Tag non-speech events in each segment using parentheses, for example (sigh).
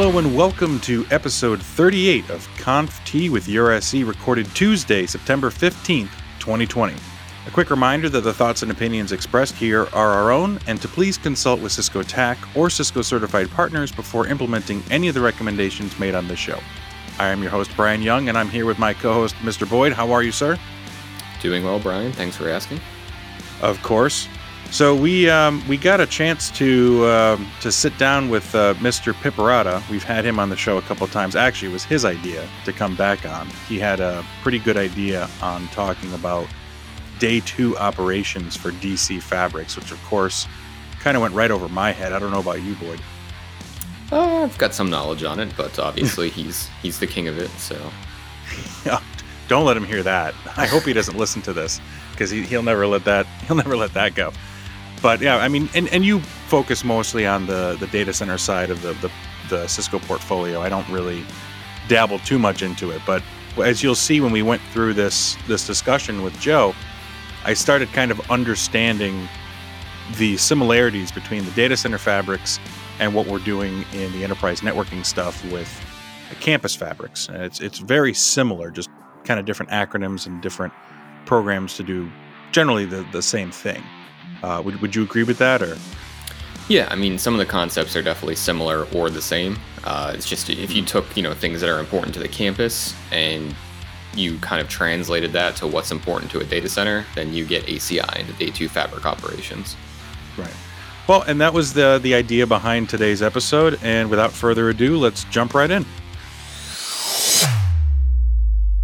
Hello and welcome to episode 38 of Conf T with your SE, recorded Tuesday, September 15th, 2020. A quick reminder that the thoughts and opinions expressed here are our own, and to please consult with Cisco TAC or Cisco certified partners before implementing any of the recommendations made on the show. I am your host, Brian Young, and I'm here with my co host, Mr. Boyd. How are you, sir? Doing well, Brian. Thanks for asking. Of course. So we um, we got a chance to um, to sit down with uh, Mr. Piperata. We've had him on the show a couple of times. Actually, it was his idea to come back on. He had a pretty good idea on talking about day two operations for DC Fabrics, which of course kind of went right over my head. I don't know about you, Boyd. Uh, I've got some knowledge on it, but obviously (laughs) he's he's the king of it. So (laughs) don't let him hear that. I hope he doesn't listen to this because he, he'll never let that he'll never let that go but yeah, I mean, and, and you focus mostly on the, the data center side of the, the, the Cisco portfolio. I don't really dabble too much into it, but as you'll see when we went through this this discussion with Joe, I started kind of understanding the similarities between the data center fabrics and what we're doing in the enterprise networking stuff with campus fabrics. And it's it's very similar, just kind of different acronyms and different programs to do generally the, the same thing. Uh, would, would you agree with that or? Yeah, I mean, some of the concepts are definitely similar or the same. Uh, it's just if you took, you know, things that are important to the campus and you kind of translated that to what's important to a data center, then you get ACI, the day two fabric operations. Right. Well, and that was the the idea behind today's episode. And without further ado, let's jump right in.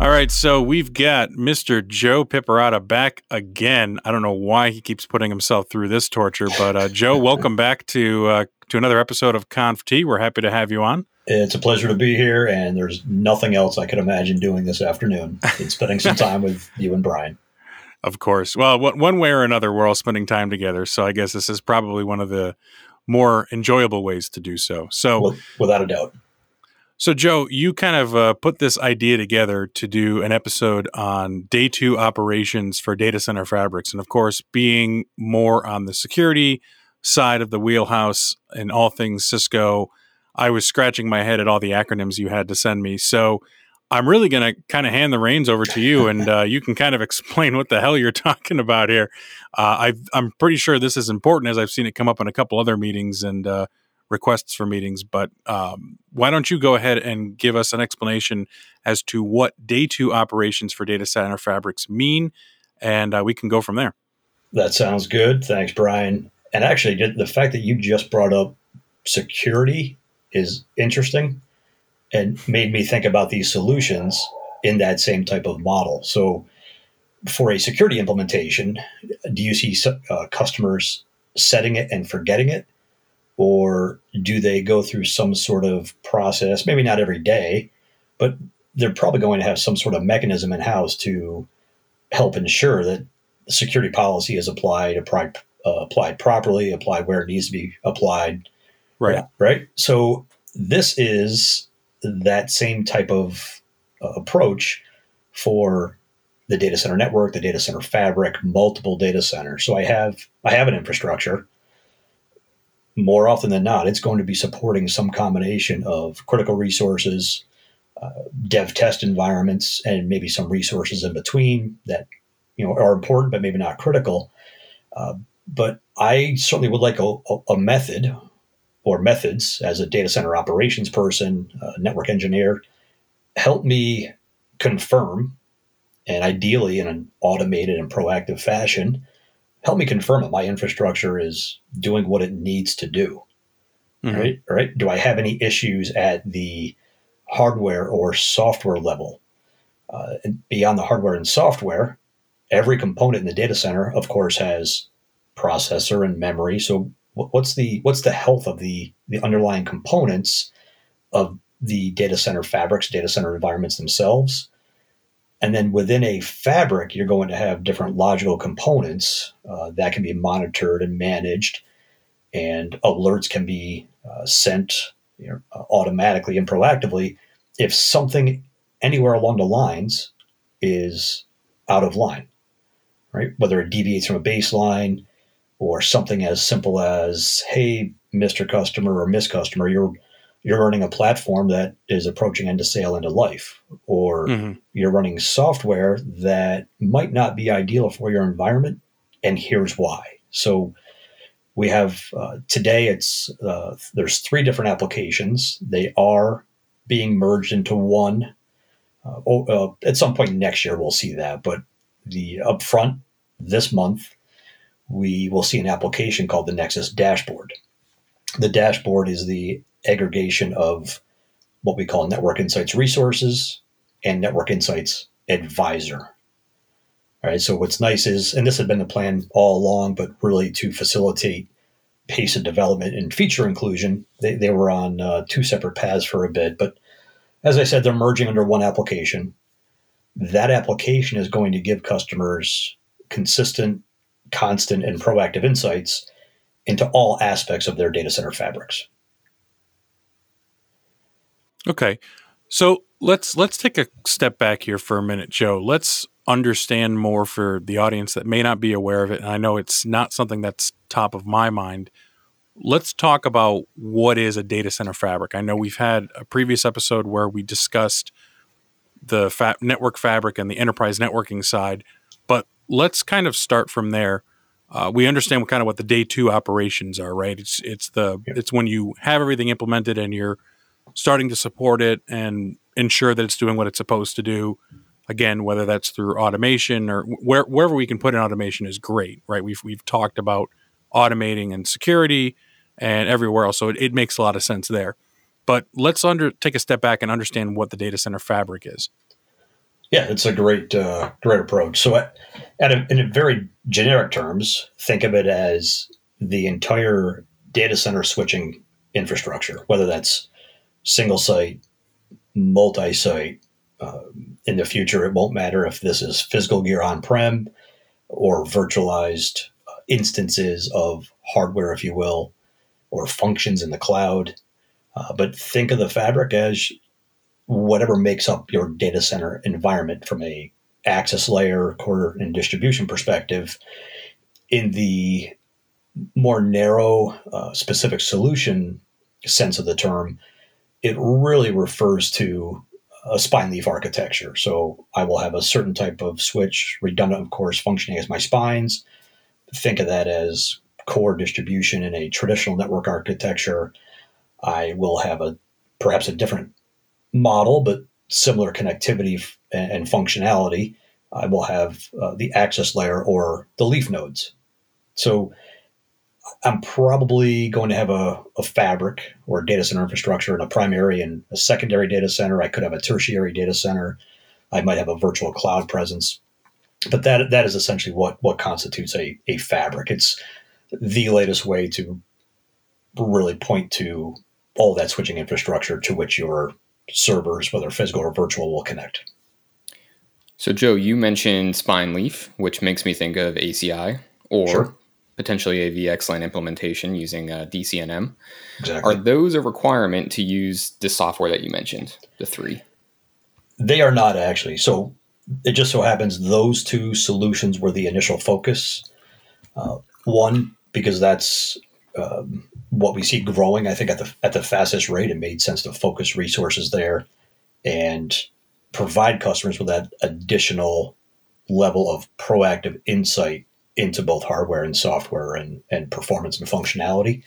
All right, so we've got Mr. Joe Piperata back again. I don't know why he keeps putting himself through this torture, but uh, Joe, welcome back to uh, to another episode of Conf T. We're happy to have you on. It's a pleasure to be here, and there's nothing else I could imagine doing this afternoon. than spending some time with (laughs) you and Brian. Of course. Well, one way or another, we're all spending time together. So I guess this is probably one of the more enjoyable ways to do so. So, without a doubt. So, Joe, you kind of uh, put this idea together to do an episode on day two operations for data center fabrics. And of course, being more on the security side of the wheelhouse and all things Cisco, I was scratching my head at all the acronyms you had to send me. So, I'm really going to kind of hand the reins over to you, and uh, you can kind of (laughs) explain what the hell you're talking about here. Uh, i am pretty sure this is important as I've seen it come up in a couple other meetings, and uh, requests for meetings. But um, why don't you go ahead and give us an explanation as to what day two operations for data center fabrics mean, and uh, we can go from there. That sounds good. Thanks, Brian. And actually, the fact that you just brought up security is interesting and made me think about these solutions in that same type of model. So, for a security implementation, do you see uh, customers setting it and forgetting it? Or do they go through some sort of process maybe not every day but they're probably going to have some sort of mechanism in house to help ensure that security policy is applied applied, uh, applied properly applied where it needs to be applied. Right. Right? So this is that same type of uh, approach for the data center network the data center fabric multiple data centers. So i have i have an infrastructure more often than not, it's going to be supporting some combination of critical resources, uh, dev test environments, and maybe some resources in between that you know are important but maybe not critical. Uh, but I certainly would like a, a, method or methods as a data center operations person, network engineer, help me confirm, and ideally in an automated and proactive fashion, help me confirm that my infrastructure is doing what it needs to do. Mm-hmm. Right? Right? Do I have any issues at the hardware or software level? Uh, beyond the hardware and software, every component in the data center, of course, has processor and memory. So, what's the what's the health of the the underlying components of the data center fabrics, data center environments themselves? And then within a fabric, you're going to have different logical components uh, that can be monitored and managed, and alerts can be uh, sent you know, automatically and proactively if something anywhere along the lines is out of line, right? Whether it deviates from a baseline or something as simple as, hey, Mr. Customer or Miss Customer, your you're running a platform that is approaching end of sale, end of life, or mm-hmm. you're running software that might not be ideal for your environment, and here's why. So we have uh, today it's uh, there's three different applications. They are being merged into one. Uh, oh, uh, at some point next year, we'll see that. But the upfront this month, we will see an application called the Nexus Dashboard. The dashboard is the aggregation of what we call Network Insights resources and Network Insights Advisor. All right. So what's nice is, and this had been the plan all along, but really to facilitate pace of development and feature inclusion, they, they were on uh, two separate paths for a bit. But as I said, they're merging under one application. That application is going to give customers consistent, constant, and proactive insights into all aspects of their data center fabrics. Okay. So let's let's take a step back here for a minute, Joe. Let's understand more for the audience that may not be aware of it. And I know it's not something that's top of my mind. Let's talk about what is a data center fabric. I know we've had a previous episode where we discussed the fa- network fabric and the enterprise networking side, but let's kind of start from there. Uh, we understand what kind of what the day two operations are, right? It's it's the yeah. it's when you have everything implemented and you're starting to support it and ensure that it's doing what it's supposed to do. Again, whether that's through automation or where, wherever we can put in automation is great, right? We've we've talked about automating and security and everywhere else, so it, it makes a lot of sense there. But let's under take a step back and understand what the data center fabric is. Yeah, it's a great uh, great approach. So, at, at a, in very generic terms, think of it as the entire data center switching infrastructure, whether that's single site, multi site. Uh, in the future, it won't matter if this is physical gear on prem or virtualized uh, instances of hardware, if you will, or functions in the cloud. Uh, but think of the fabric as whatever makes up your data center environment from a access layer, core, and distribution perspective. In the more narrow, uh, specific solution sense of the term, it really refers to a spine leaf architecture. So I will have a certain type of switch, redundant, of course, functioning as my spines. Think of that as core distribution in a traditional network architecture. I will have a perhaps a different model, but similar connectivity and functionality. I will have uh, the access layer or the leaf nodes. So I'm probably going to have a, a fabric or data center infrastructure in a primary and a secondary data center. I could have a tertiary data center. I might have a virtual cloud presence. But that that is essentially what what constitutes a, a fabric. It's the latest way to really point to all that switching infrastructure to which your servers, whether physical or virtual, will connect. So, Joe, you mentioned Spine Leaf, which makes me think of ACI or sure potentially a VXLAN implementation using uh, DCNM. Exactly. Are those a requirement to use the software that you mentioned, the three? They are not actually. So it just so happens those two solutions were the initial focus. Uh, one, because that's um, what we see growing. I think at the at the fastest rate, it made sense to focus resources there and provide customers with that additional level of proactive insight into both hardware and software and, and performance and functionality.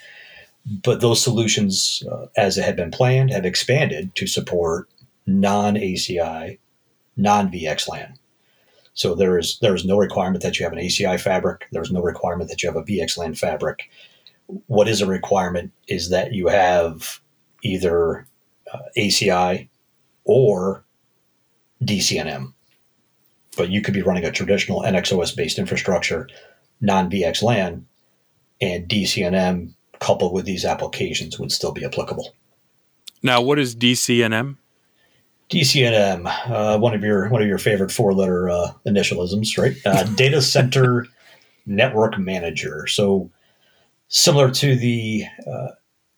But those solutions, uh, as it had been planned, have expanded to support non ACI, non VXLAN. So there is there is no requirement that you have an ACI fabric. There is no requirement that you have a VXLAN fabric. What is a requirement is that you have either uh, ACI or DCNM but you could be running a traditional NXOS based infrastructure, non VXLAN, and DCNM coupled with these applications would still be applicable. Now, what is DCNM? DCNM, uh, one of your one of your favorite four letter uh, initialisms, right? Uh, (laughs) Data Center Network Manager. So similar to the uh,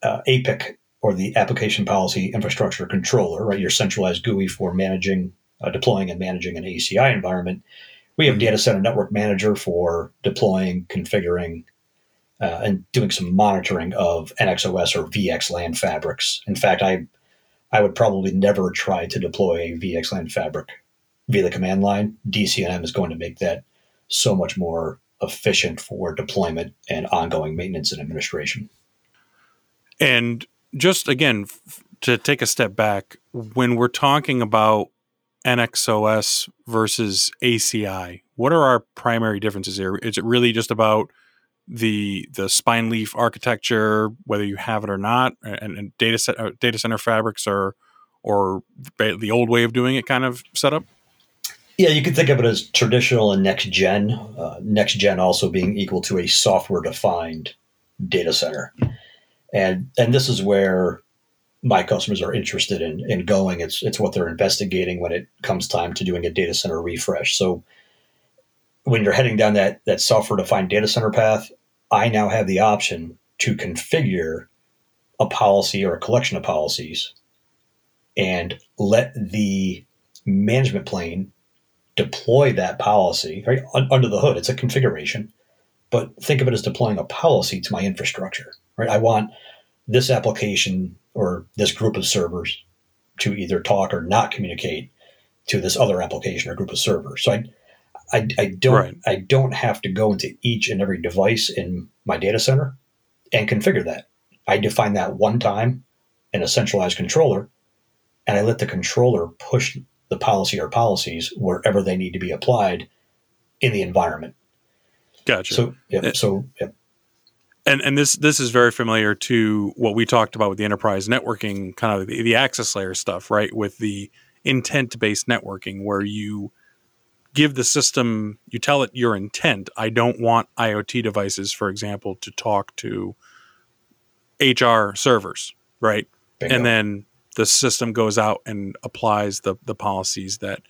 uh, APIC or the Application Policy Infrastructure Controller, right? Your centralized GUI for managing uh, deploying and managing an ACI environment. We have Data Center Network Manager for deploying, configuring, uh, and doing some monitoring of NXOS or VXLAN fabrics. In fact, I I would probably never try to deploy a VXLAN fabric via the command line. DCNM is going to make that so much more efficient for deployment and ongoing maintenance and administration. And just again, f- to take a step back, when we're talking about NXOS versus ACI, what are our primary differences here? Is it really just about the the spine leaf architecture, whether you have it or not, and, and data set, uh, data center fabrics, or or the old way of doing it kind of setup? Yeah, you can think of it as traditional and next gen. Uh, next gen also being equal to a software defined data center, and and this is where my customers are interested in in going. It's it's what they're investigating when it comes time to doing a data center refresh. So when you're heading down that that software defined data center path, I now have the option to configure a policy or a collection of policies and let the management plane deploy that policy right under the hood. It's a configuration, but think of it as deploying a policy to my infrastructure. Right? I want this application or this group of servers to either talk or not communicate to this other application or group of servers. So I I, I don't right. I don't have to go into each and every device in my data center and configure that. I define that one time in a centralized controller, and I let the controller push the policy or policies wherever they need to be applied in the environment. Gotcha. So, yeah, eh, so yeah. And and this this is very familiar to what we talked about with the enterprise networking, kind of the, the access layer stuff, right? With the intent based networking, where you give the system, you tell it your intent. I don't want IoT devices, for example, to talk to HR servers, right? Bingo. And then the system goes out and applies the, the policies that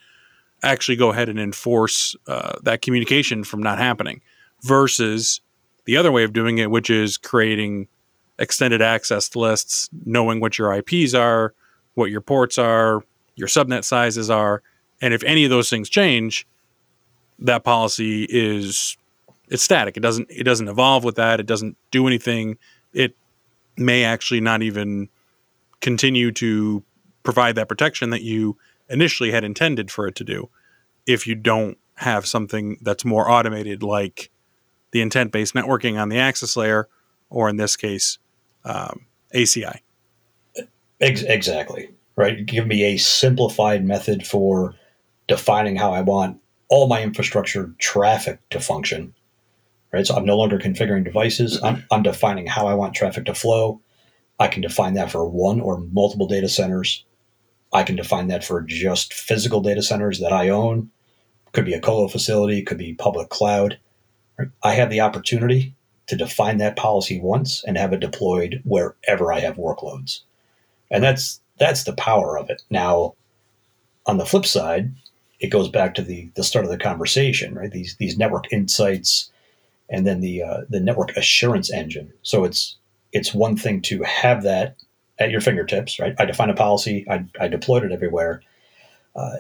actually go ahead and enforce uh, that communication from not happening versus the other way of doing it, which is creating extended access lists, knowing what your IPs are, what your ports are, your subnet sizes are, and if any of those things change, that policy is it's static. It doesn't it doesn't evolve with that. It doesn't do anything. It may actually not even continue to provide that protection that you initially had intended for it to do if you don't have something that's more automated like the intent based networking on the access layer or in this case um, ACI. Exactly. Right. Give me a simplified method for defining how I want all my infrastructure traffic to function. Right. So I'm no longer configuring devices. I'm, I'm defining how I want traffic to flow. I can define that for one or multiple data centers. I can define that for just physical data centers that I own. Could be a colo facility, could be public cloud. I have the opportunity to define that policy once and have it deployed wherever I have workloads. And that's that's the power of it. Now, on the flip side, it goes back to the the start of the conversation, right? These these network insights, and then the uh, the network assurance engine. So it's it's one thing to have that at your fingertips, right? I define a policy, I, I deployed it everywhere. Uh,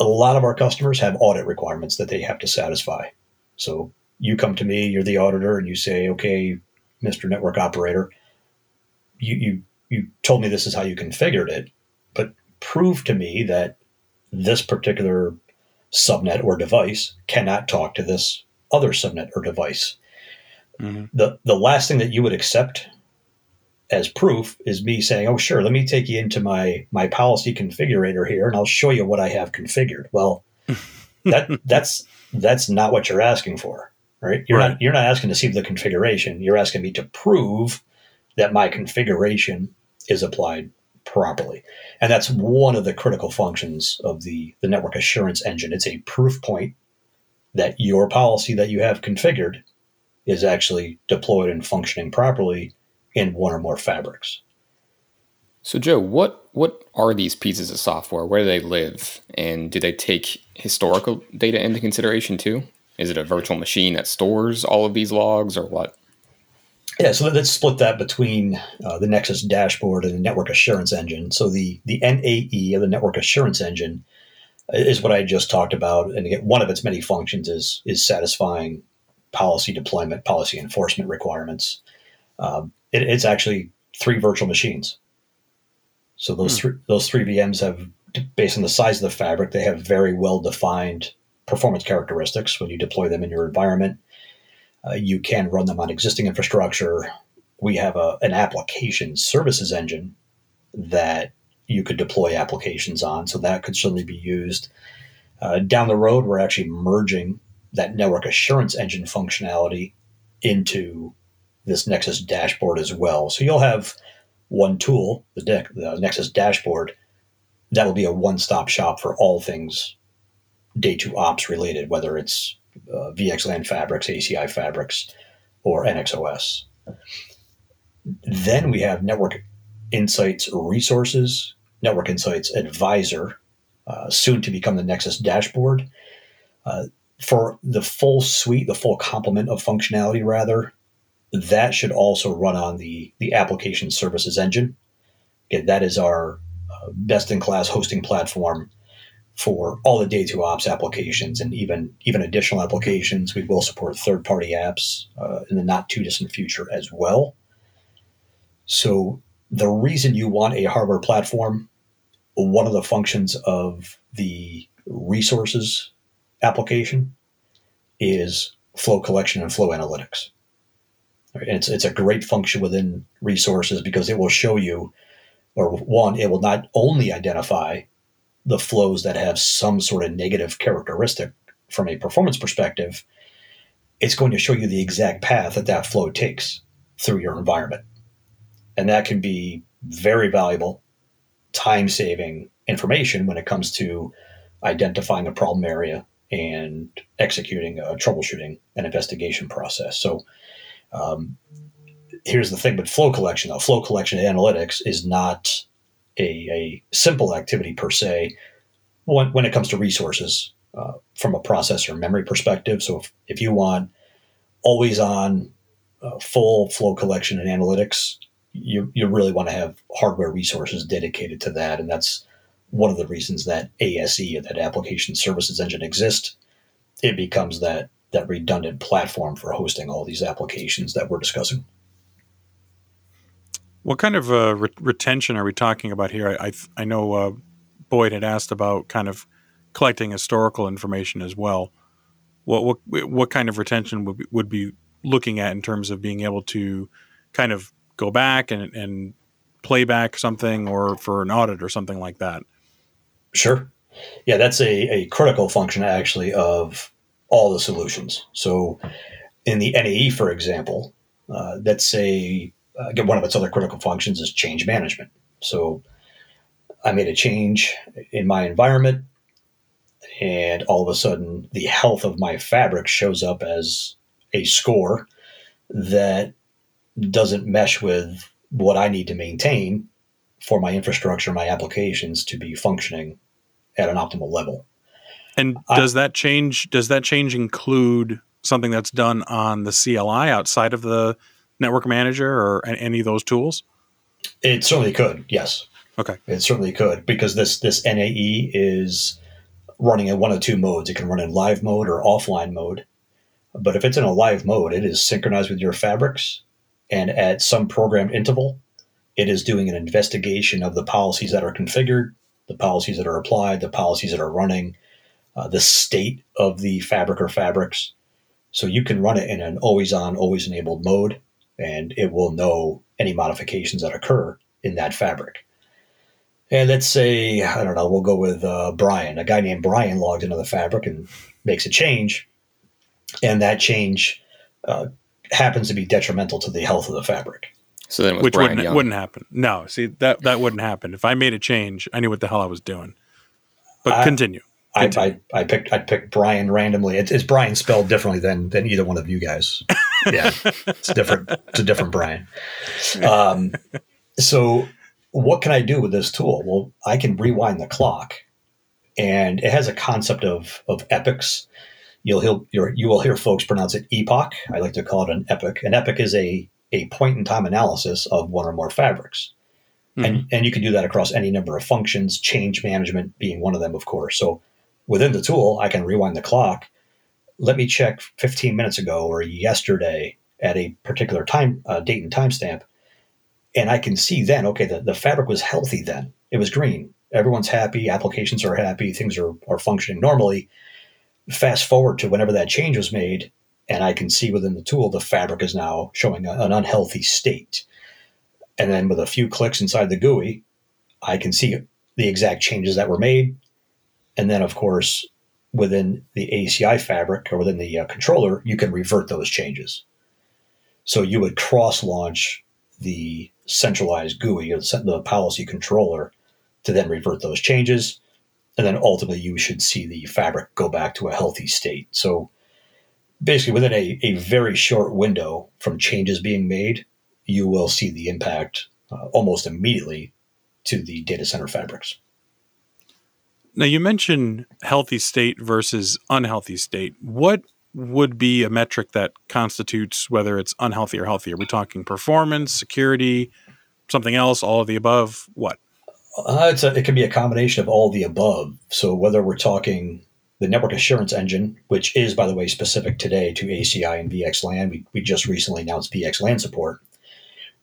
a lot of our customers have audit requirements that they have to satisfy. So you come to me, you're the auditor, and you say, okay, Mr. Network Operator, you, you, you told me this is how you configured it, but prove to me that this particular subnet or device cannot talk to this other subnet or device. Mm-hmm. The the last thing that you would accept as proof is me saying, "Oh, sure, let me take you into my my policy configurator here, and I'll show you what I have configured." Well, (laughs) that that's that's not what you're asking for, right? You're right. not you're not asking to see the configuration. You're asking me to prove that my configuration is applied properly. And that's one of the critical functions of the, the network assurance engine. It's a proof point that your policy that you have configured is actually deployed and functioning properly in one or more fabrics. So, Joe, what what are these pieces of software? Where do they live, and do they take historical data into consideration too? Is it a virtual machine that stores all of these logs, or what? Yeah, so let's split that between uh, the Nexus dashboard and the network assurance engine. So the the NAE of the network assurance engine is what I just talked about, and again, one of its many functions is is satisfying policy deployment, policy enforcement requirements. Um, it, it's actually three virtual machines. So those hmm. three those three VMs have, based on the size of the fabric, they have very well defined performance characteristics when you deploy them in your environment. Uh, you can run them on existing infrastructure. We have a, an application services engine that you could deploy applications on, so that could certainly be used. Uh, down the road, we're actually merging that network assurance engine functionality into this Nexus dashboard as well. So you'll have one tool, the, deck, the Nexus dashboard, that will be a one-stop shop for all things day two ops related, whether it's uh, VXLAN fabrics, ACI fabrics, or NXOS. Then we have Network Insights Resources, Network Insights Advisor, uh, soon to become the Nexus dashboard. Uh, for the full suite, the full complement of functionality, rather, that should also run on the, the application services engine. Okay, that is our uh, best in class hosting platform for all the day two ops applications and even even additional applications. We will support third party apps uh, in the not too distant future as well. So the reason you want a hardware platform, one of the functions of the resources application is flow collection and flow analytics. It's, it's a great function within resources because it will show you, or one, it will not only identify the flows that have some sort of negative characteristic from a performance perspective, it's going to show you the exact path that that flow takes through your environment. And that can be very valuable, time saving information when it comes to identifying a problem area and executing a troubleshooting and investigation process. So, um, here's the thing with flow collection though flow collection analytics is not a, a simple activity per se when, when it comes to resources uh, from a processor memory perspective. So if, if you want always on uh, full flow collection and analytics, you, you really want to have hardware resources dedicated to that. And that's one of the reasons that ASE, that application services engine exists. It becomes that that redundant platform for hosting all these applications that we're discussing. What kind of uh, re- retention are we talking about here? I I, I know uh, Boyd had asked about kind of collecting historical information as well. What what what kind of retention would be, would be looking at in terms of being able to kind of go back and and play back something or for an audit or something like that? Sure. Yeah, that's a, a critical function actually of all the solutions. So in the NAE, for example, uh, that's a uh, one of its other critical functions is change management. So I made a change in my environment, and all of a sudden, the health of my fabric shows up as a score that doesn't mesh with what I need to maintain for my infrastructure, my applications to be functioning at an optimal level. And does I, that change? Does that change include something that's done on the CLI outside of the network manager or any of those tools? It certainly could. Yes. Okay. It certainly could because this this NAE is running in one of two modes. It can run in live mode or offline mode. But if it's in a live mode, it is synchronized with your fabrics, and at some programmed interval, it is doing an investigation of the policies that are configured, the policies that are applied, the policies that are running, uh, the state of the fabric or fabrics. So you can run it in an always on, always enabled mode, and it will know any modifications that occur in that fabric. And let's say, I don't know, we'll go with uh, Brian. A guy named Brian logs into the fabric and makes a change. And that change uh, happens to be detrimental to the health of the fabric. So then, which Brian wouldn't wouldn't happen. No, see that that wouldn't happen. If I made a change, I knew what the hell I was doing. But I, continue. I, I, I picked I picked Brian randomly. It's, it's Brian spelled differently than than either one of you guys. (laughs) Yeah, it's different. It's a different Brian. Um, so what can I do with this tool? Well, I can rewind the clock, and it has a concept of of epochs. You'll hear you will hear folks pronounce it epoch. I like to call it an epoch. An epoch is a a point in time analysis of one or more fabrics. Mm-hmm. And, and you can do that across any number of functions, change management being one of them, of course. So within the tool, I can rewind the clock let me check 15 minutes ago or yesterday at a particular time uh, date and timestamp, and I can see then, okay, the, the fabric was healthy then. It was green. Everyone's happy. Applications are happy. Things are, are functioning normally. Fast forward to whenever that change was made, and I can see within the tool the fabric is now showing a, an unhealthy state. And then with a few clicks inside the GUI, I can see the exact changes that were made. And then, of course, within the ACI fabric or within the uh, controller, you can revert those changes. So you would cross launch the centralized GUI or the policy controller to then revert those changes. And then ultimately, you should see the fabric go back to a healthy state. So basically, within a, a very short window from changes being made, you will see the impact uh, almost immediately to the data center fabrics. Now, you mentioned healthy state versus unhealthy state. What would be a metric that constitutes whether it's unhealthy or healthy? Are we talking performance, security, something else, all of the above? What? Uh, a, it can be a combination of all the above. So whether we're talking the network assurance engine, which is, by the way, specific today to ACI and VXLAN, we, we just recently announced VXLAN support.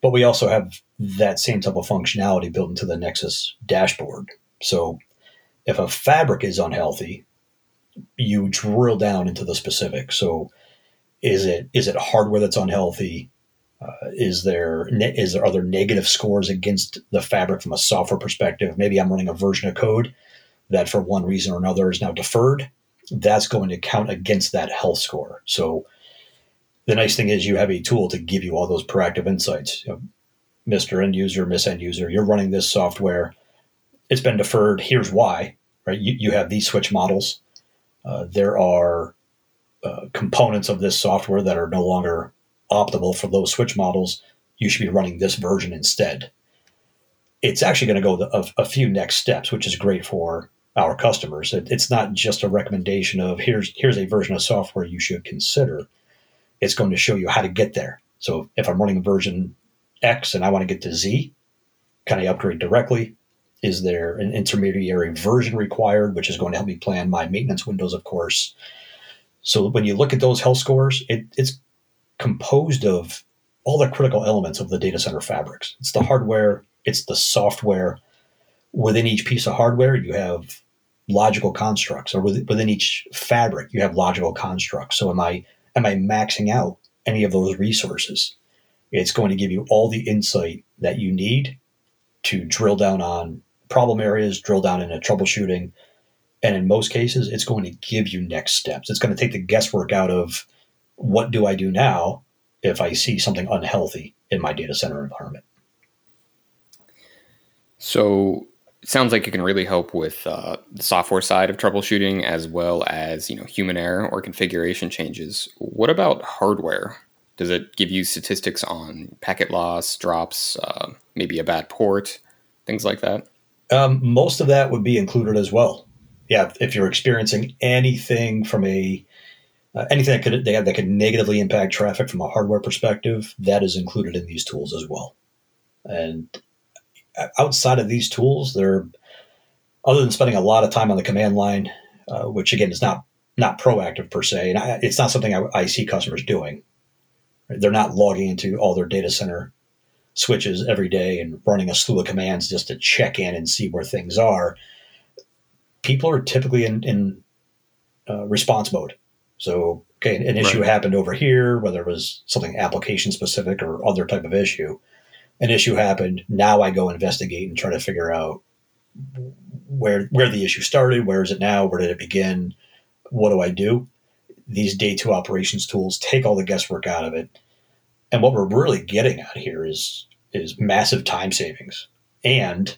But we also have that same type of functionality built into the Nexus dashboard. So if a fabric is unhealthy, you drill down into the specific. So is it is it hardware that's unhealthy? Uh, is there is there other negative scores against the fabric from a software perspective? Maybe I'm running a version of code that for one reason or another is now deferred. That's going to count against that health score. So the nice thing is you have a tool to give you all those proactive insights. You know, Mr. End User, Miss End User, you're running this software. It's been deferred. Here's why. Right? You, you have these switch models. Uh, there are uh, components of this software that are no longer optimal for those switch models. You should be running this version instead. It's actually going to go a, a, few next steps, which is great for our customers. It, it's not just a recommendation of here's here's a version of software you should consider it's going to show you how to get there. So if I'm running version X and I want to get to Z, can I upgrade directly? Is there an intermediary version required, which is going to help me plan my maintenance windows, of course? So when you look at those health scores, it, it's composed of all the critical elements of the data center fabrics. It's the hardware, it's the software. Within each piece of hardware, you have logical constructs, or within each fabric, you have logical constructs. So am I am I maxing out any of those resources? It's going to give you all the insight that you need to drill down on problem areas, drill down into troubleshooting. And in most cases, it's going to give you next steps. It's going to take the guesswork out of what do I do now if I see something unhealthy in my data center environment. So it sounds like it can really help with uh, the software side of troubleshooting as well as you know human error or configuration changes. What about hardware? Does it give you statistics on packet loss, drops, uh, maybe a bad port, things like that? Um, most of that would be included as well. Yeah, if you're experiencing anything from a uh, anything that could that could negatively impact traffic from a hardware perspective, that is included in these tools as well. And outside of these tools, they're other than spending a lot of time on the command line, uh, which again is not not proactive per se, and I, it's not something I, I, see customers doing. They're not logging into all their data center switches every day and running a slew of commands just to check in and see where things are. People are typically in, in uh, response mode. So, okay, an, issue right. happened over here, whether it was something application specific or other type of issue an issue happened. Now I go investigate and try to figure out where where the issue started, where is it now, where did it begin, what do I do? These day two operations tools take all the guesswork out of it. And what we're really getting at here is is massive time savings and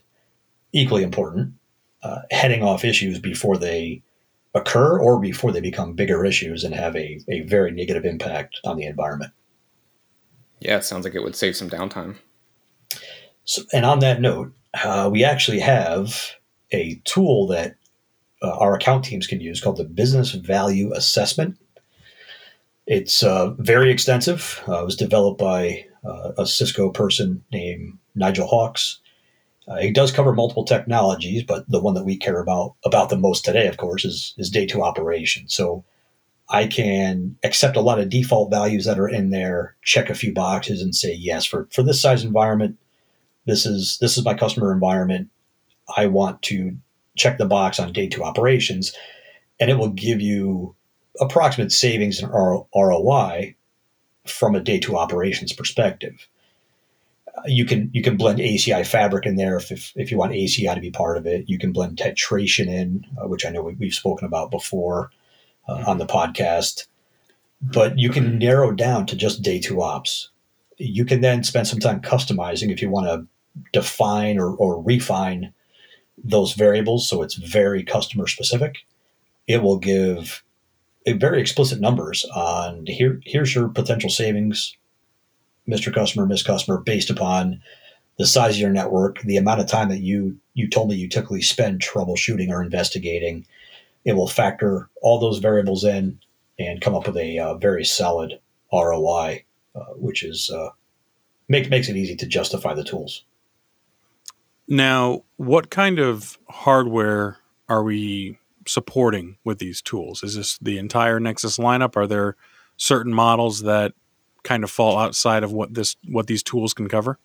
equally important, uh, heading off issues before they occur or before they become bigger issues and have a, a very negative impact on the environment. Yeah, it sounds like it would save some downtime. So, and on that note, uh, we actually have a tool that uh, our account teams can use called the Business Value Assessment. It's uh, very extensive. Uh, it was developed by uh, a Cisco person named Nigel Hawks. Uh, it does cover multiple technologies, but the one that we care about about the most today, of course, is is day two operation. So I can accept a lot of default values that are in there, check a few boxes, and say yes for for this size environment. This is this is my customer environment. I want to check the box on day two operations, and it will give you approximate savings and ROI from a day two operations perspective. You can you can blend ACI fabric in there if, if, if you want ACI to be part of it. You can blend tetration in, uh, which I know we, have spoken about before uh, on the podcast. But you can narrow down to just day two ops. You can then spend some time customizing if you want to define or, or refine those variables so it's very customer specific. It will give very explicit numbers on here. Here's your potential savings, Mr. Customer, Miss Customer, based upon the size of your network, the amount of time that you you told me you typically spend troubleshooting or investigating. It will factor all those variables in and come up with a uh, very solid ROI, uh, which is uh, make, makes it easy to justify the tools. Now, what kind of hardware are we supporting with these tools? Is this the entire Nexus lineup? Are there certain models that kind of fall outside of what this what these tools can cover?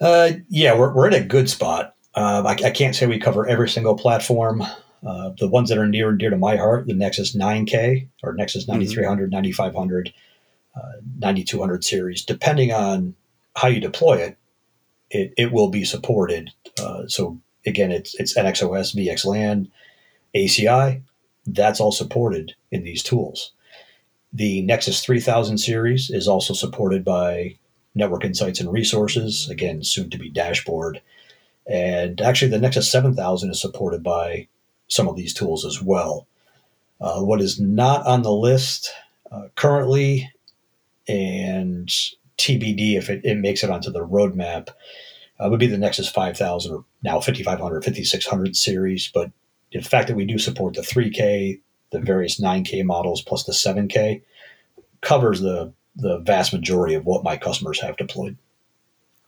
Uh, yeah, we're, we're in a good spot. Um, I, I, can't say we cover every single platform. Uh, the ones that are near and dear to my heart, the Nexus 9K or Nexus 9300, mm-hmm. 9500, uh, 9200 series, depending on how you deploy it, it, it will be supported. Uh, so again, it's it's NXOS, VXLAN, ACI. That's all supported in these tools. The Nexus 3000 series is also supported by Network Insights and Resources, again, soon to be dashboard. And actually, the Nexus 7000 is supported by some of these tools as well. Uh, what is not on the list uh, currently, and TBD if it, it makes it onto the roadmap, uh, would be the Nexus 5000 or now 5500, 5600 series. But the fact that we do support the 3K, the various 9K models plus the 7K covers the the vast majority of what my customers have deployed.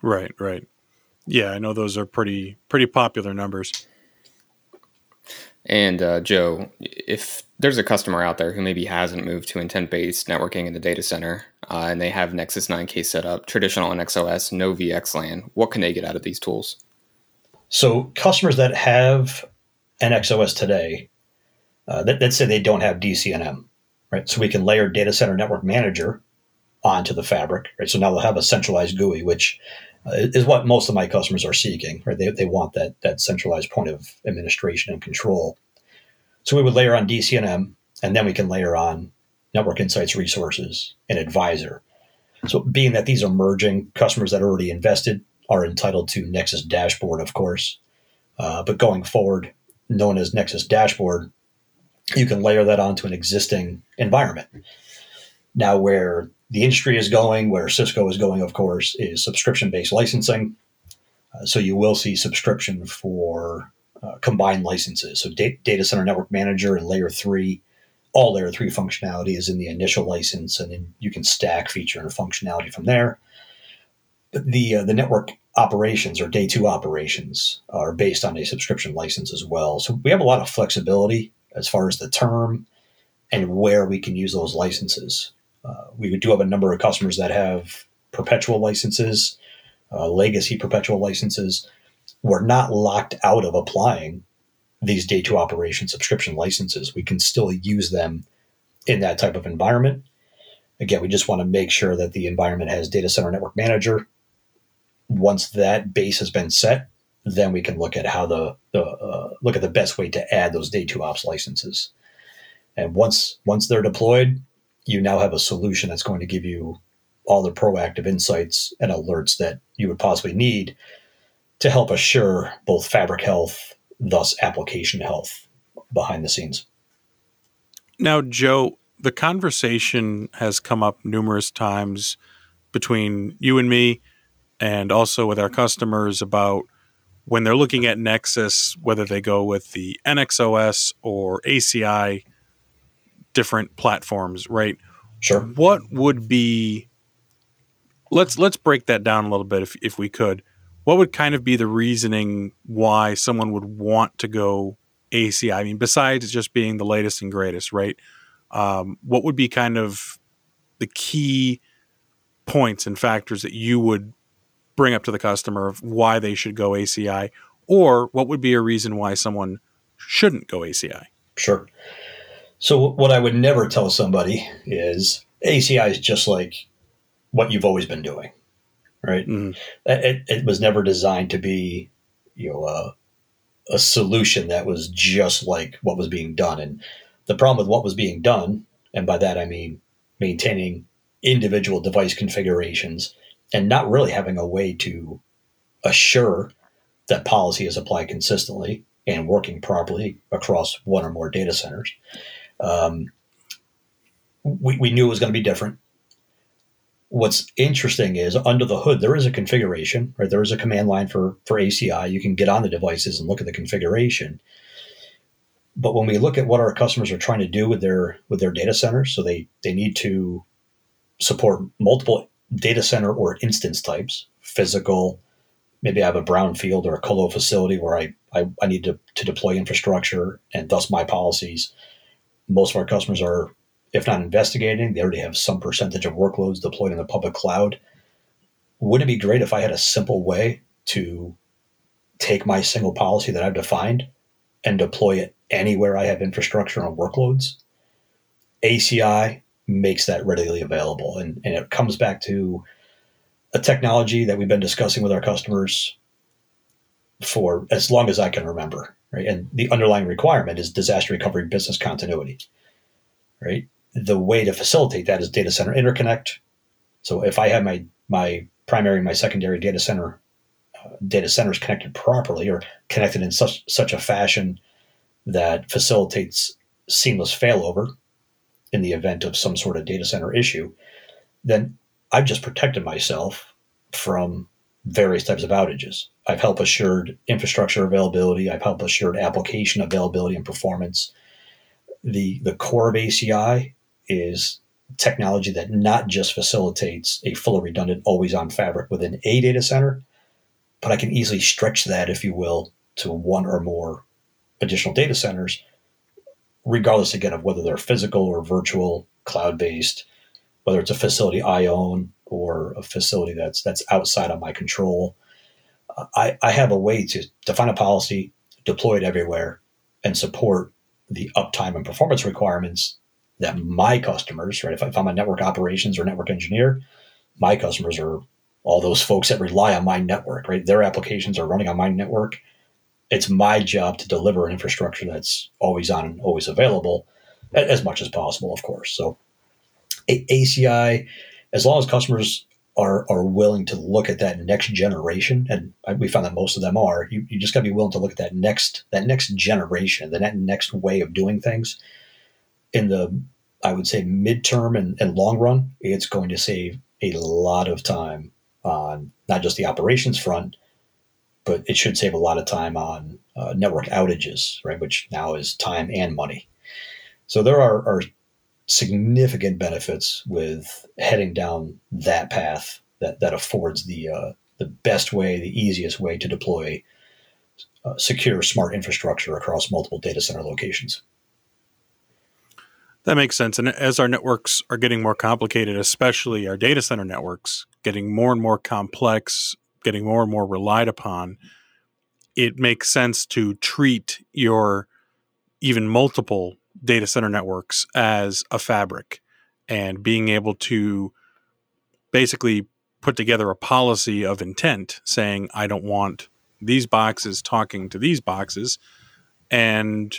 Right, right. Yeah, I know those are pretty pretty popular numbers. And uh, Joe, if there's a customer out there who maybe hasn't moved to intent based networking in the data center uh, and they have Nexus 9K set up, traditional NXOS, no VXLAN, what can they get out of these tools? So, customers that have NXOS today, uh, that, let's say they don't have DCNM, right? So, we can layer Data Center Network Manager onto the fabric, right? So now they'll have a centralized GUI, which uh, is what most of my customers are seeking, right? They, they want that, that centralized point of administration and control. So we would layer on DCNM, and then we can layer on Network Insights resources and Advisor. So being that these are merging, customers that are already invested are entitled to Nexus Dashboard, of course. Uh, but going forward, known as Nexus Dashboard, you can layer that onto an existing environment. Now, where the industry is going, where Cisco is going, of course, is subscription based licensing. Uh, so you will see subscription for uh, combined licenses. So da- Data Center Network Manager and Layer 3, all Layer 3 functionality is in the initial license, and then you can stack feature and functionality from there. The, uh, the network operations or day two operations are based on a subscription license as well. So we have a lot of flexibility as far as the term and where we can use those licenses. Uh, we do have a number of customers that have perpetual licenses, uh, legacy perpetual licenses. We're not locked out of applying these day two operation subscription licenses. We can still use them in that type of environment. Again, we just want to make sure that the environment has data center network manager. Once that base has been set, then we can look at how the, the uh, look at the best way to add those day two ops licenses. And once once they're deployed, you now have a solution that's going to give you all the proactive insights and alerts that you would possibly need to help assure both fabric health, thus application health behind the scenes. Now, Joe, the conversation has come up numerous times between you and me and also with our customers about when they're looking at Nexus, whether they go with the NXOS or ACI different platforms, right? Sure. What would be let's let's break that down a little bit if if we could. What would kind of be the reasoning why someone would want to go ACI? I mean, besides just being the latest and greatest, right? um, what would be kind of the key points and factors that you would bring up to the customer of why they should go ACI, or what would be a reason why someone shouldn't go ACI? Sure. So, what I would never tell somebody is ACI is just like what you've always been doing, right? Mm-hmm. It, it, was never designed to be, you know, a, a solution that was just like what was being done. And the problem with what was being done, and by that I mean maintaining individual device configurations and not really having a way to assure that policy is applied consistently and working properly across one or more data centers um, we, we knew it was going to be different. What's interesting is under the hood, there is a configuration, right? There is a command line for, for ACI. You can get on the devices and look at the configuration. But when we look at what our customers are trying to do with their with their data centers, so they they need to support multiple data center or instance types, physical, maybe I have a brownfield or a colo facility where I, I, I need to, to deploy infrastructure and thus my policies most of our customers are, if not investigating, they already have some percentage of workloads deployed in the public cloud. Wouldn't it be great if I had a simple way to take my single policy that I've defined and deploy it anywhere I have infrastructure and workloads? ACI makes that readily available. And, and it comes back to a technology that we've been discussing with our customers for as long as I can remember right? And the underlying requirement is disaster recovery business continuity, right? The way to facilitate that is data center interconnect. So if I have my my primary, and my secondary data center uh, data centers connected properly or connected in such such a fashion that facilitates seamless failover in the event of some sort of data center issue, then I've just protected myself from various types of outages. I've helped assured infrastructure availability. I've helped assured application availability and performance. The the core of ACI is technology that not just facilitates a fully redundant, always on fabric within a data center, but I can easily stretch that, if you will, to one or more additional data centers, regardless again of whether they're physical or virtual, cloud based, whether it's a facility I own or a facility that's that's outside of my control. I, I have a way to define a policy, deploy it everywhere, and support the uptime and performance requirements that my customers, right? If, if I'm a network operations or network engineer, my customers are all those folks that rely on my network, right? Their applications are running on my network. It's my job to deliver an infrastructure that's always on and always available as much as possible, of course. So ACI as long as customers are are willing to look at that next generation, and we found that most of them are, you, you just got to be willing to look at that next that next generation, the next way of doing things. In the, I would say, midterm and, and long run, it's going to save a lot of time on not just the operations front, but it should save a lot of time on uh, network outages, right? Which now is time and money. So there are, are significant benefits with heading down that path that, that affords the uh, the best way, the easiest way to deploy uh, secure, smart infrastructure across multiple data center locations. That makes sense. And as our networks are getting more complicated, especially our data center networks, getting more and more complex, getting more and more relied upon, it makes sense to treat your even multiple data center networks as a fabric and being able to basically put together a policy of intent saying, I don't want these boxes talking to these boxes, and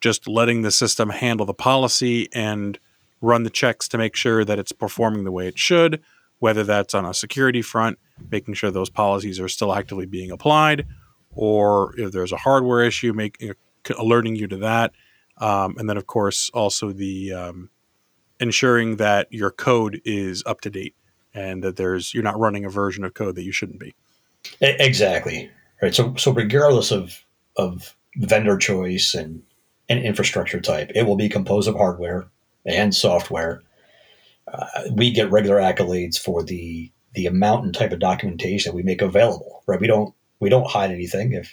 just letting the system handle the policy and run the checks to make sure that it's performing the way it should, whether that's on a security front, making sure those policies are still actively being applied, or if there's a hardware issue, making alerting you to that um, and then, of course, also the um, ensuring that your code is up to date and that there's you're not running a version of code that you shouldn't be. Exactly right. So, so regardless of of vendor choice and and infrastructure type, it will be composed of hardware and software. Uh, we get regular accolades for the the amount and type of documentation that we make available. Right. We don't we don't hide anything. If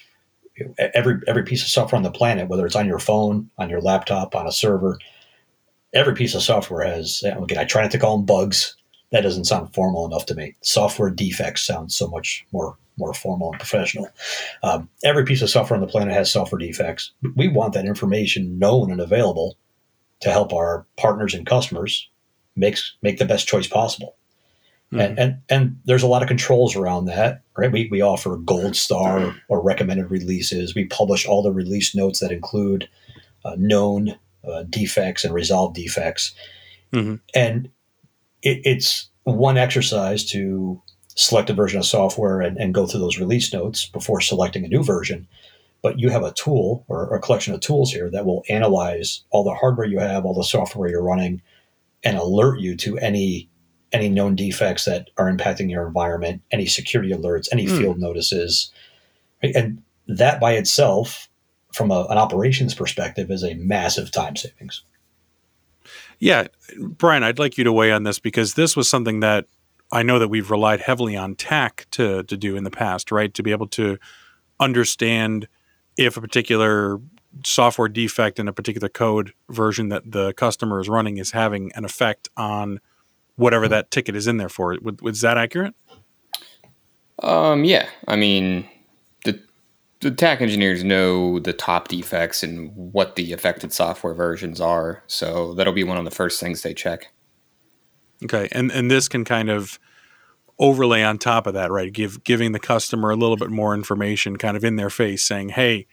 every every piece of software on the planet, whether it's on your phone, on your laptop, on a server, every piece of software has, again, I try not to call them bugs. That doesn't sound formal enough to me. Software defects sounds so much more more formal and professional. Um, every piece of software on the planet has software defects. We want that information known and available to help our partners and customers makes make the best choice possible. Mm-hmm. And, and and there's a lot of controls around that, right? We, we offer gold star or recommended releases. We publish all the release notes that include uh, known uh, defects and resolved defects. Mm-hmm. And it, it's one exercise to select a version of software and, and go through those release notes before selecting a new version. But you have a tool or a collection of tools here that will analyze all the hardware you have, all the software you're running, and alert you to any any known defects that are impacting your environment, any security alerts, any mm. field notices. And that by itself, from a, an operations perspective, is a massive time savings. Yeah, Brian, I'd like you to weigh on this because this was something that I know that we've relied heavily on TAC to to do in the past, right? To be able to understand if a particular software defect in a particular code version that the customer is running is having an effect on whatever that ticket is in there for. Was that accurate? Um, yeah. I mean, the TAC engineers know the top defects and what the affected software versions are, so that'll be one of the first things they check. Okay, and and this can kind of overlay on top of that, right? Give giving the customer a little bit more information, kind of in their face, saying, "Hey,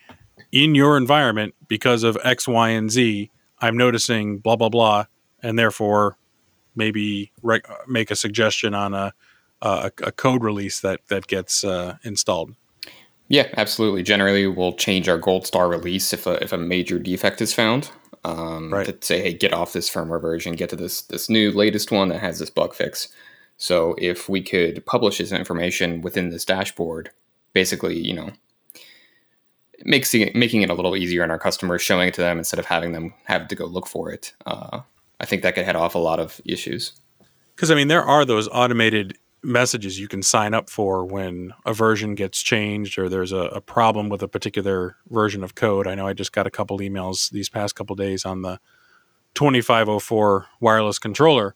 in your environment, because of X, Y, and Z, I'm noticing blah blah blah, and therefore, maybe make a suggestion on a, a, a code release that that gets uh, installed." Yeah, absolutely. Generally, we'll change our gold star release if a if a major defect is found um, right. to say, hey, get off this firmware version, get to this this new latest one that has this bug fix. So if we could publish this information within this dashboard, basically, you know, makes it, making it a little easier on our customers, showing it to them instead of having them have to go look for it. Uh, I think that could head off a lot of issues. Because I mean, there are those automated messages you can sign up for when a version gets changed or there's a, a, problem with a particular version of code. I know I just got a couple emails these past couple days on the 2504 wireless controller,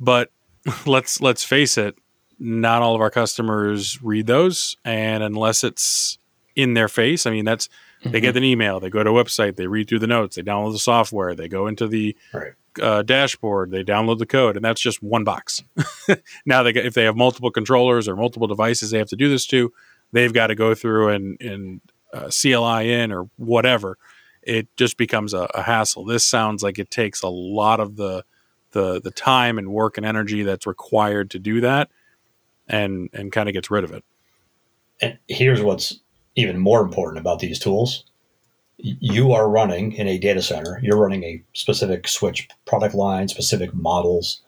but (laughs) let's let's face it, not all of our customers read those, and unless it's in their face, I mean that's mm-hmm. they get an email, they go to a website, they read through the notes, they download the software, they go into the right uh, dashboard, they download the code, and that's just one box. (laughs) now, they if they have multiple controllers or multiple devices they have to do this to, they've got to go through and, and uh, CLI in or whatever. It just becomes a, a, hassle. This sounds like it takes a lot of the the the time and work and energy that's required to do that, and and kind of gets rid of it. And here's what's even more important about these tools you are running in a data center, you're running a specific switch product line, specific models,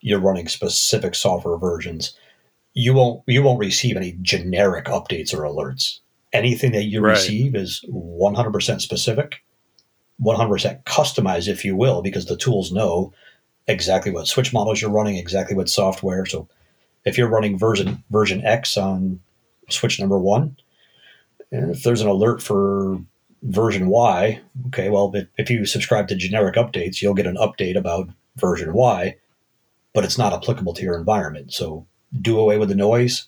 you're running specific software versions. You won't you won't receive any generic updates or alerts. Anything that you right. receive is 100% specific, 100% customized, if you will, because the tools know exactly what switch models you're running, exactly what software. So if you're running version version X on switch number one, and if there's an alert for version Y, okay, well, if, you subscribe to generic updates, you'll get an update about version Y, but it's not applicable to your environment. So do away with the noise.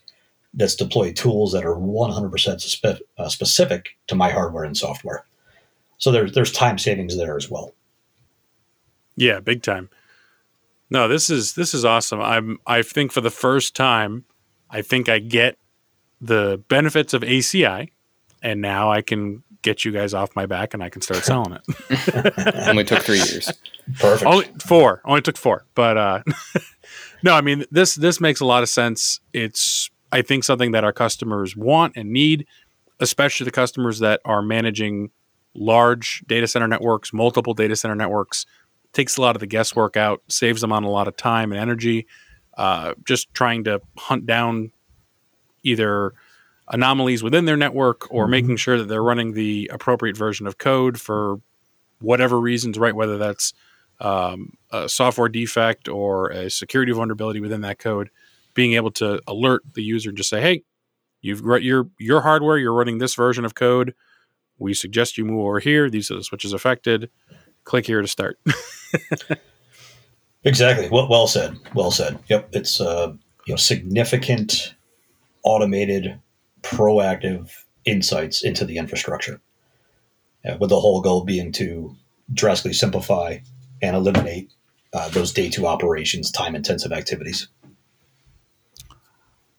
Let's deploy tools that are 100% spe- uh, specific to my hardware and software. So there's there's time savings there as well. Yeah, big time. No, this is this is awesome. I'm I think for the first time, I think I get the benefits of ACI, and now I can get you guys off my back and I can start selling it. (laughs) Only took three years. Perfect. Only four. Only took four. But uh, (laughs) no, I mean this this makes a lot of sense. It's I think something that our customers want and need, especially the customers that are managing large data center networks, multiple data center networks. Takes a lot of the guesswork out, saves them on a lot of time and energy. Uh, just trying to hunt down either anomalies within their network or mm-hmm. making sure that they're running the appropriate version of code for whatever reasons, right? Whether that's um, a software defect or a security vulnerability within that code, being able to alert the user and just say, "Hey, you've got your your hardware. You're running this version of code. We suggest you move over here. These are the switches affected. Click here to start." (laughs) Exactly. Well, well said. Well said. Yep. It's uh, you know significant, automated, proactive insights into the infrastructure, uh, with the whole goal being to drastically simplify and eliminate uh, those day two operations, time intensive activities.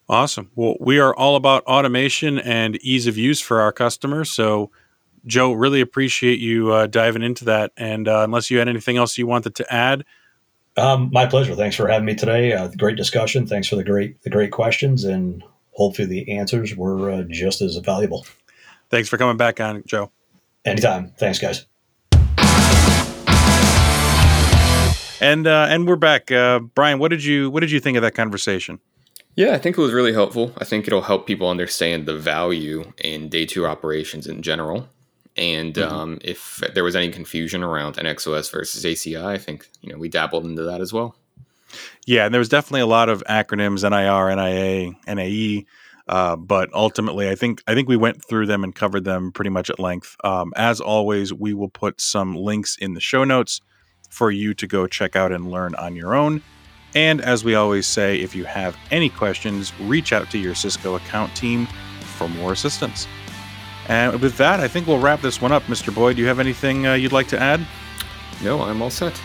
Awesome. Well, we are all about automation and ease of use for our customers. So, Joe, really appreciate you uh, diving into that. And uh, unless you had anything else you wanted to add, um, my pleasure. Thanks for having me today. Uh, great discussion. Thanks for the great the great questions, and hopefully the answers were uh, just as valuable. Thanks for coming back on, Joe. Anytime. Thanks, guys. And uh, and we're back. Uh, Brian, what did you what did you think of that conversation? Yeah, I think it was really helpful. I think it'll help people understand the value in day two operations in general. And mm-hmm. um, if there was any confusion around NXOS versus ACI, I think you know we dabbled into that as well. Yeah, and there was definitely a lot of acronyms: NIR, NIA, NAE. Uh, but ultimately, I think I think we went through them and covered them pretty much at length. Um, as always, we will put some links in the show notes for you to go check out and learn on your own. And as we always say, if you have any questions, reach out to your Cisco account team for more assistance. And with that, I think we'll wrap this one up. Mr. Boyd, do you have anything uh, you'd like to add? No, I'm all set.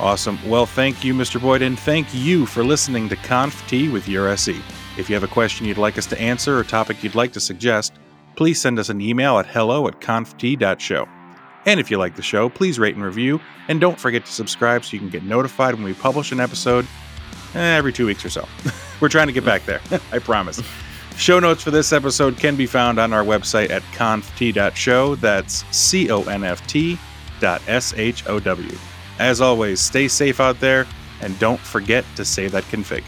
Awesome. Well, thank you, Mr. Boyd, and thank you for listening to Conf T with your SE. If you have a question you'd like us to answer or topic you'd like to suggest, please send us an email at hello at conft.show. And if you like the show, please rate and review, and don't forget to subscribe so you can get notified when we publish an episode eh, every two weeks or so. (laughs) We're trying to get back there, (laughs) I promise. Show notes for this episode can be found on our website at conft.show. That's C O N F T dot S H O W. As always, stay safe out there and don't forget to save that config.